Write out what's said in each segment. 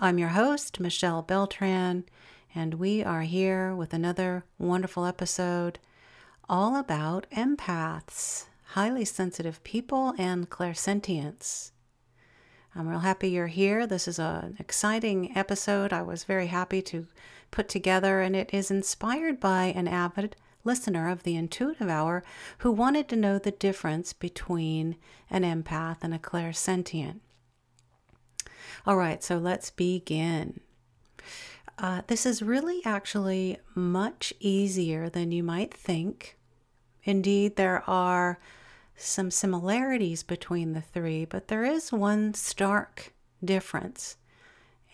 I'm your host, Michelle Beltran, and we are here with another wonderful episode all about empaths, highly sensitive people, and clairsentience. I'm real happy you're here. This is an exciting episode I was very happy to put together, and it is inspired by an avid listener of the Intuitive Hour who wanted to know the difference between an empath and a clairsentient. All right, so let's begin. Uh, this is really actually much easier than you might think. Indeed, there are some similarities between the three, but there is one stark difference.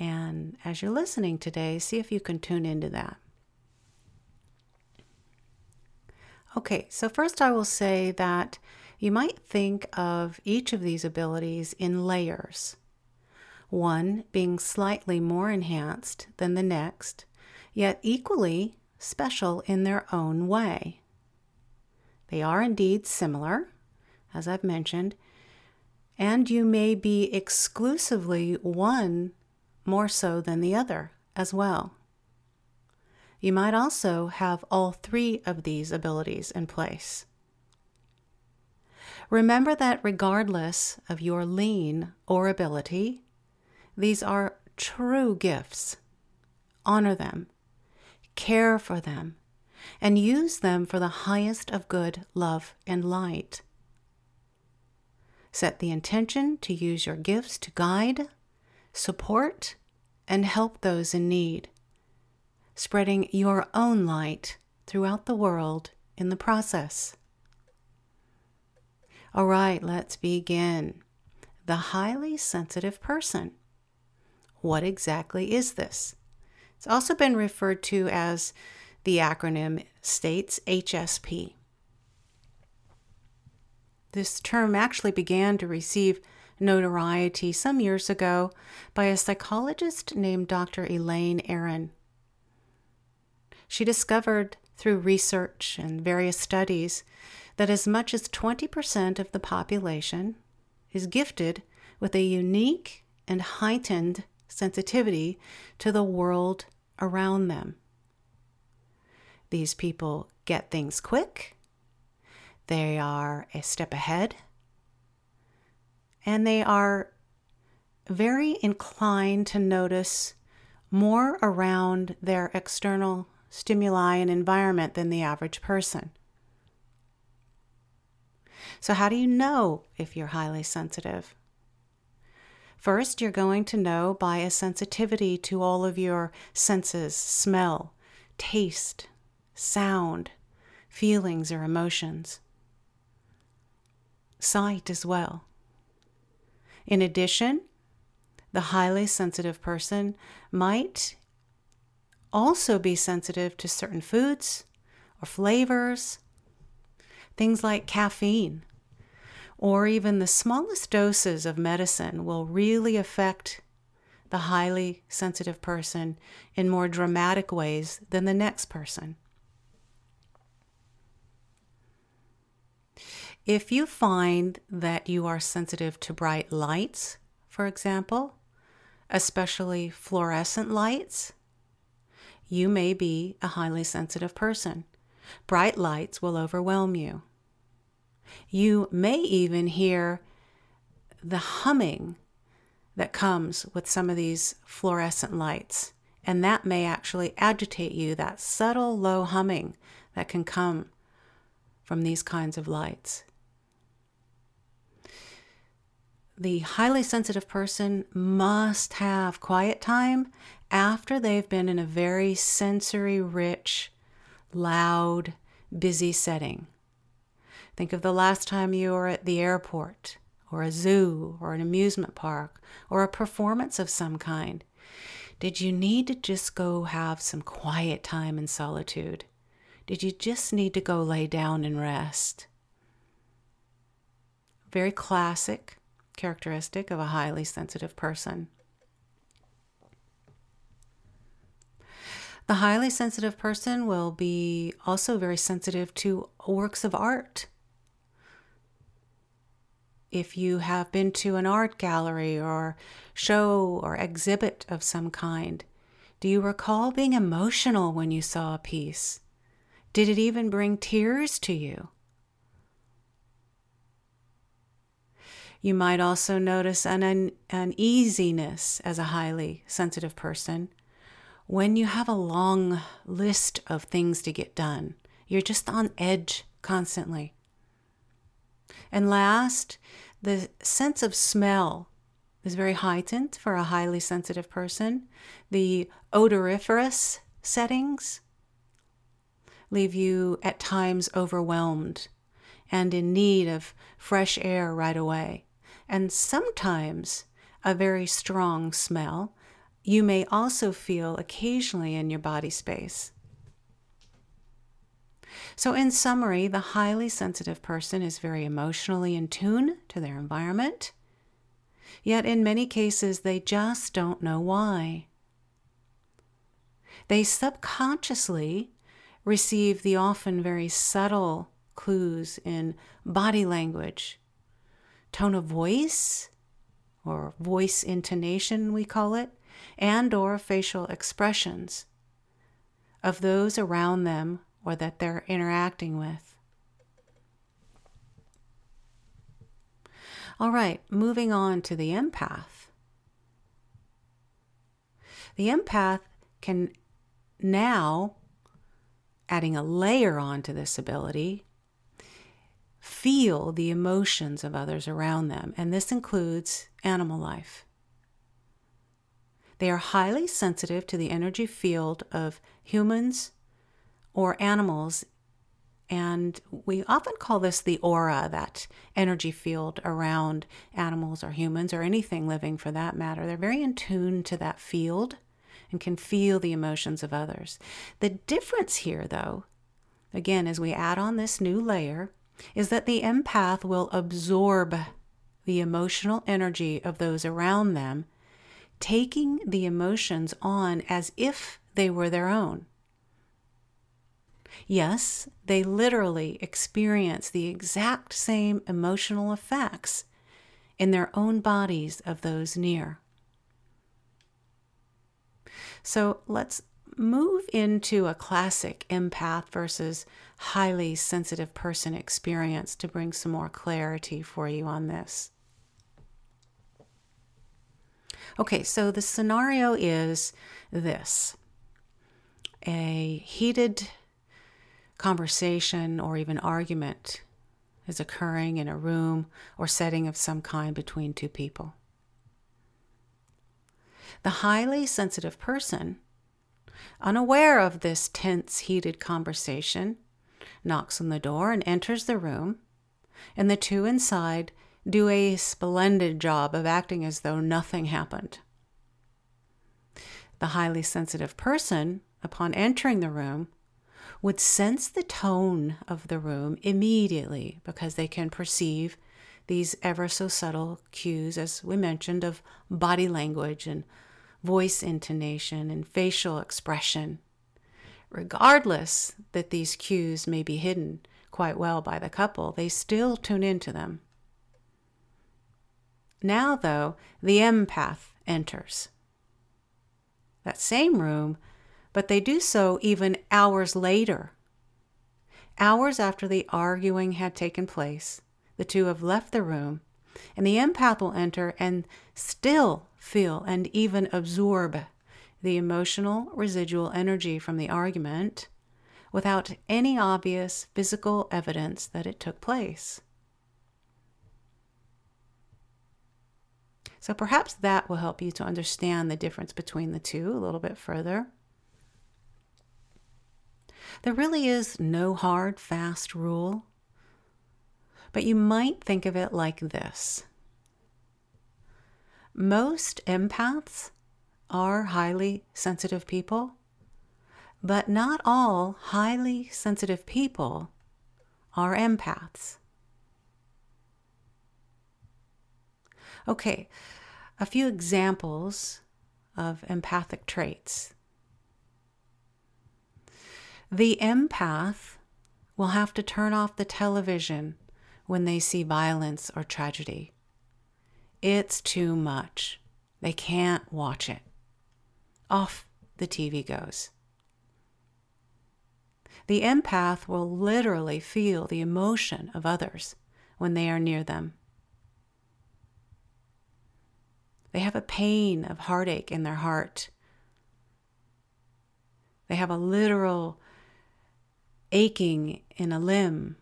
And as you're listening today, see if you can tune into that. Okay, so first I will say that you might think of each of these abilities in layers one being slightly more enhanced than the next, yet equally special in their own way. They are indeed similar, as I've mentioned, and you may be exclusively one more so than the other as well. You might also have all three of these abilities in place. Remember that regardless of your lean or ability, these are true gifts. Honor them, care for them, and use them for the highest of good, love, and light. Set the intention to use your gifts to guide, support, and help those in need, spreading your own light throughout the world in the process. All right, let's begin. The highly sensitive person. What exactly is this? It's also been referred to as the acronym states HSP. This term actually began to receive notoriety some years ago by a psychologist named Dr. Elaine Aron. She discovered through research and various studies that as much as 20% of the population is gifted with a unique and heightened sensitivity to the world around them. These people get things quick, they are a step ahead, and they are very inclined to notice more around their external stimuli and environment than the average person. So, how do you know if you're highly sensitive? First, you're going to know by a sensitivity to all of your senses smell, taste, sound, feelings, or emotions. Sight as well. In addition, the highly sensitive person might also be sensitive to certain foods or flavors, things like caffeine or even the smallest doses of medicine will really affect the highly sensitive person in more dramatic ways than the next person. If you find that you are sensitive to bright lights, for example, especially fluorescent lights, you may be a highly sensitive person. Bright lights will overwhelm you. You may even hear the humming that comes with some of these fluorescent lights. And that may actually agitate you, that subtle low humming that can come from these kinds of lights. The highly sensitive person must have quiet time after they've been in a very sensory rich, loud, busy setting. Think of the last time you were at the airport, or a zoo, or an amusement park, or a performance of some kind. Did you need to just go have some quiet time in solitude? Did you just need to go lay down and rest? Very classic characteristic of a highly sensitive person. The highly sensitive person will be also very sensitive to works of art. If you have been to an art gallery or show or exhibit of some kind, do you recall being emotional when you saw a piece? Did it even bring tears to you? You might also notice an uneasiness as a highly sensitive person when you have a long list of things to get done. You're just on edge constantly. And last, the sense of smell is very heightened for a highly sensitive person. The odoriferous settings leave you at times overwhelmed and in need of fresh air right away and sometimes a very strong smell, you may also feel occasionally in your body space. So, in summary, the highly sensitive person is very emotionally in tune to their environment, yet in many cases they just don't know why. They subconsciously receive the often very subtle clues in body language tone of voice or voice intonation we call it and or facial expressions of those around them or that they're interacting with. All right, moving on to the empath. The empath can now, adding a layer onto this ability, feel the emotions of others around them, and this includes animal life. They are highly sensitive to the energy field of humans or animals, and we often call this the aura, that energy field around animals or humans or anything living for that matter. They're very in tune to that field and can feel the emotions of others. The difference here, though, again, as we add on this new layer, is that the empath will absorb the emotional energy of those around them, taking the emotions on as if they were their own. Yes, they literally experience the exact same emotional effects in their own bodies of those near. So let's move into a classic empath versus highly sensitive person experience to bring some more clarity for you on this. Okay, so the scenario is this a heated conversation or even argument is occurring in a room or setting of some kind between two people. The highly sensitive person unaware of this tense, heated conversation, knocks on the door and enters the room, and the two inside do a splendid job of acting as though nothing happened. The highly sensitive person, upon entering the room, would sense the tone of the room immediately because they can perceive these ever so subtle cues, as we mentioned, of body language and voice intonation, and facial expression, regardless that these cues may be hidden quite well by the couple, they still tune into them. Now, though, the empath enters that same room, but they do so even hours later. Hours after the arguing had taken place, the two have left the room, and the empath will enter and still feel, and even absorb the emotional residual energy from the argument without any obvious physical evidence that it took place. So perhaps that will help you to understand the difference between the two a little bit further. There really is no hard, fast rule, but you might think of it like this most empaths are highly sensitive people, but not all highly sensitive people are empaths. Okay, a few examples of empathic traits. The empath will have to turn off the television when they see violence or tragedy. It's too much. They can't watch it. Off the TV goes. The empath will literally feel the emotion of others when they are near them. They have a pain of heartache in their heart. They have a literal aching in a limb,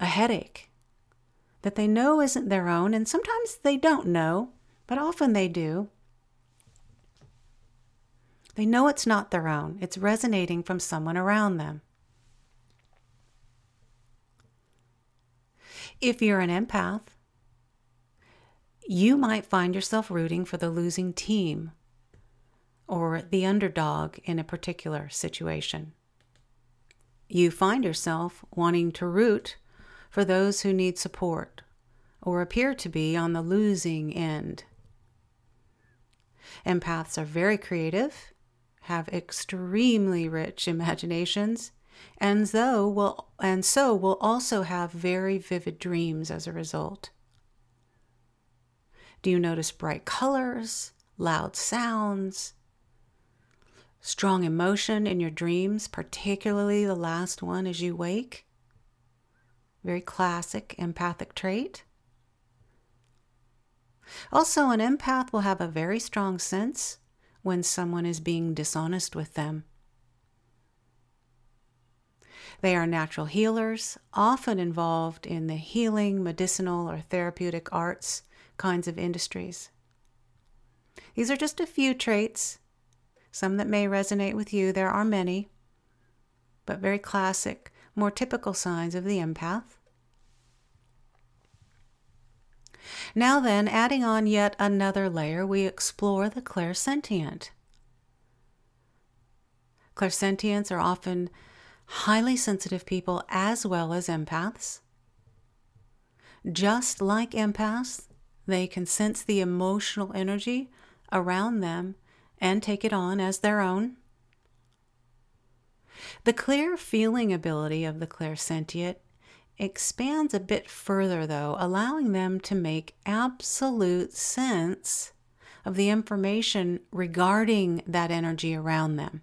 a headache that they know isn't their own, and sometimes they don't know, but often they do. They know it's not their own, it's resonating from someone around them. If you're an empath, you might find yourself rooting for the losing team or the underdog in a particular situation. You find yourself wanting to root for those who need support or appear to be on the losing end. Empaths are very creative, have extremely rich imaginations, and so will and so will also have very vivid dreams as a result. Do you notice bright colors, loud sounds, strong emotion in your dreams, particularly the last one as you wake? Very classic empathic trait. Also, an empath will have a very strong sense when someone is being dishonest with them. They are natural healers, often involved in the healing, medicinal, or therapeutic arts kinds of industries. These are just a few traits, some that may resonate with you. There are many, but very classic, more typical signs of the empath. Now, then, adding on yet another layer, we explore the clairsentient. Clairsentients are often highly sensitive people as well as empaths. Just like empaths, they can sense the emotional energy around them and take it on as their own. The clear feeling ability of the clairsentient expands a bit further, though, allowing them to make absolute sense of the information regarding that energy around them.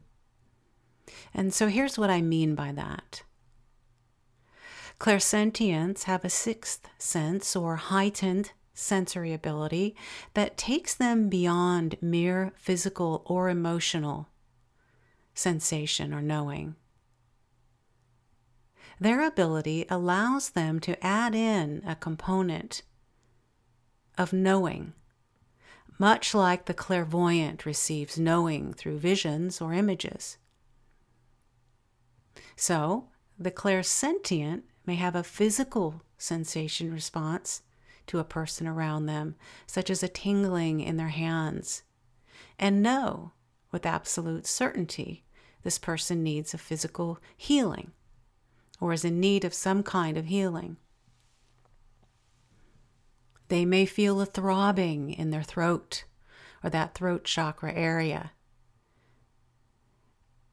And so here's what I mean by that. Clairsentients have a sixth sense or heightened sensory ability that takes them beyond mere physical or emotional sensation or knowing. Their ability allows them to add in a component of knowing, much like the clairvoyant receives knowing through visions or images. So, the clairsentient may have a physical sensation response to a person around them, such as a tingling in their hands, and know with absolute certainty this person needs a physical healing or is in need of some kind of healing. They may feel a throbbing in their throat or that throat chakra area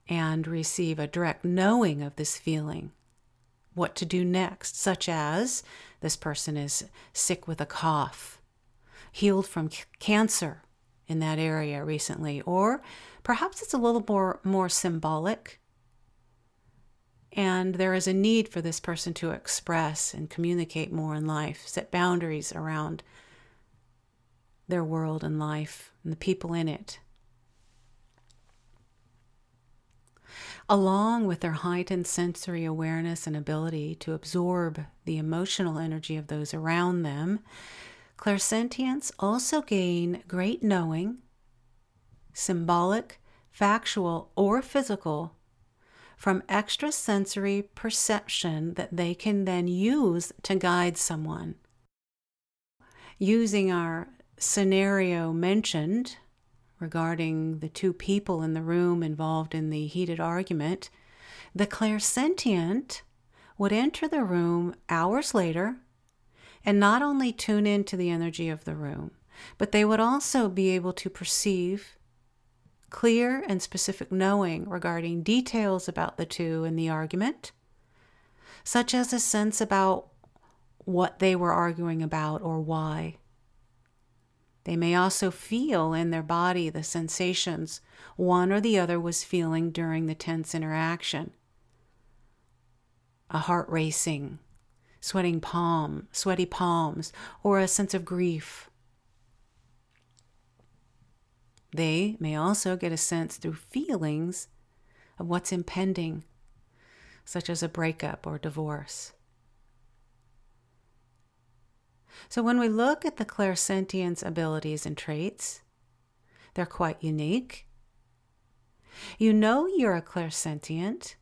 and receive a direct knowing of this feeling what to do next, such as this person is sick with a cough, healed from c- cancer in that area recently, or perhaps it's a little more, more symbolic. And there is a need for this person to express and communicate more in life, set boundaries around their world and life and the people in it. Along with their heightened sensory awareness and ability to absorb the emotional energy of those around them, clairsentients also gain great knowing, symbolic, factual, or physical, from extrasensory perception that they can then use to guide someone. Using our scenario mentioned regarding the two people in the room involved in the heated argument, the clairsentient would enter the room hours later and not only tune into the energy of the room, but they would also be able to perceive clear and specific knowing regarding details about the two in the argument, such as a sense about what they were arguing about or why. They may also feel in their body the sensations one or the other was feeling during the tense interaction. A heart racing, sweating palm, sweaty palms, or a sense of grief. They may also get a sense through feelings of what's impending, such as a breakup or divorce. So, when we look at the clairsentience abilities and traits, they're quite unique. You know you're a clairsentient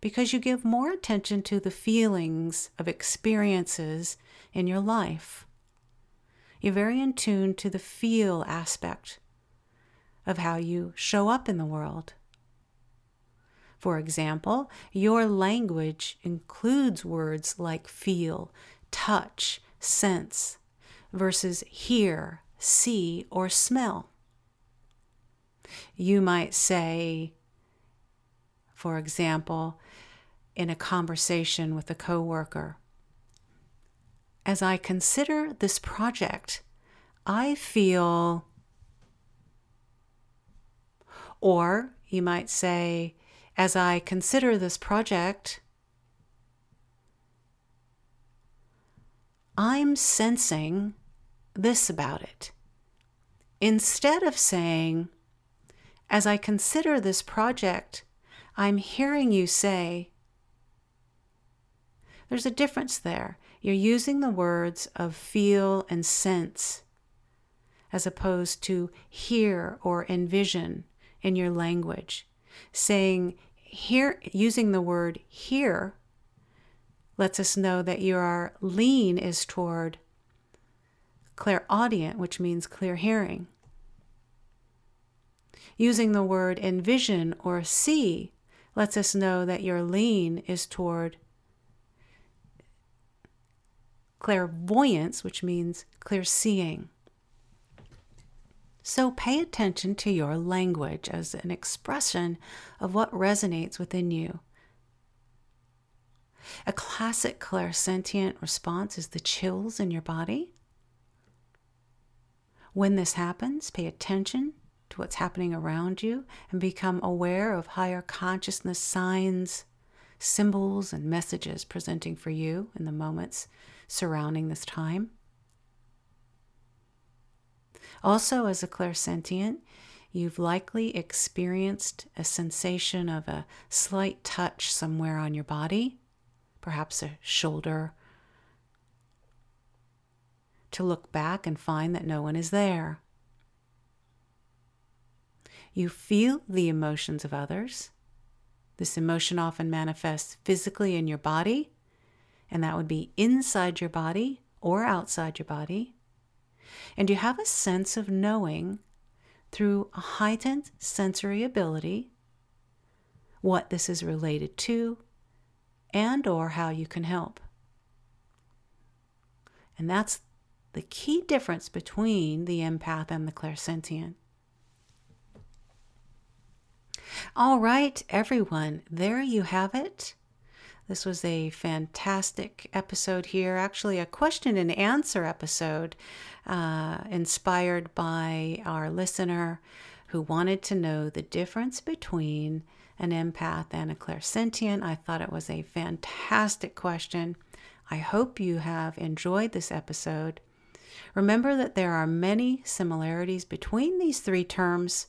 because you give more attention to the feelings of experiences in your life. You're very in tune to the feel aspect of how you show up in the world. For example, your language includes words like feel, touch, sense, versus hear, see, or smell. You might say, for example, in a conversation with a coworker, as I consider this project, I feel, or you might say, as I consider this project, I'm sensing this about it. Instead of saying, as I consider this project, I'm hearing you say, there's a difference there. You're using the words of feel and sense as opposed to hear or envision in your language saying hear using the word hear lets us know that your lean is toward clairaudient, which means clear hearing. Using the word envision or see lets us know that your lean is toward clairvoyance, which means clear seeing. So pay attention to your language as an expression of what resonates within you. A classic clairsentient response is the chills in your body. When this happens, pay attention to what's happening around you and become aware of higher consciousness signs, symbols, and messages presenting for you in the moments surrounding this time. Also, as a clairsentient, you've likely experienced a sensation of a slight touch somewhere on your body, perhaps a shoulder, to look back and find that no one is there. You feel the emotions of others. This emotion often manifests physically in your body, and that would be inside your body or outside your body. And you have a sense of knowing through a heightened sensory ability what this is related to and or how you can help. And that's the key difference between the empath and the clairsentient. All right, everyone, there you have it. This was a fantastic episode here, actually, a question and answer episode uh, inspired by our listener who wanted to know the difference between an empath and a clairsentient. I thought it was a fantastic question. I hope you have enjoyed this episode. Remember that there are many similarities between these three terms.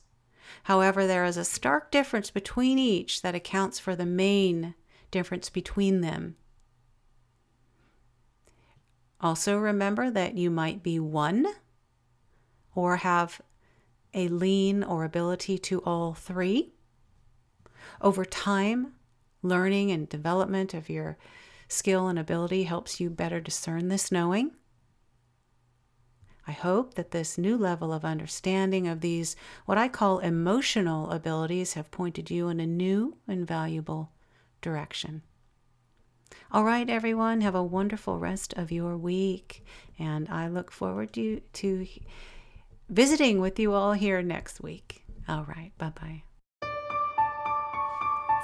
However, there is a stark difference between each that accounts for the main difference between them. Also, remember that you might be one or have a lean or ability to all three. Over time, learning and development of your skill and ability helps you better discern this knowing. I hope that this new level of understanding of these, what I call emotional abilities, have pointed you in a new and valuable direction. All right, everyone, have a wonderful rest of your week, and I look forward to, to visiting with you all here next week. All right, bye bye.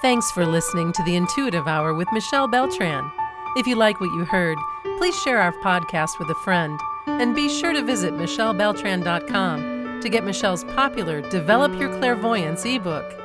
Thanks for listening to the Intuitive Hour with Michelle Beltran. If you like what you heard, please share our podcast with a friend and be sure to visit michellebeltran.com to get Michelle's popular Develop Your Clairvoyance ebook.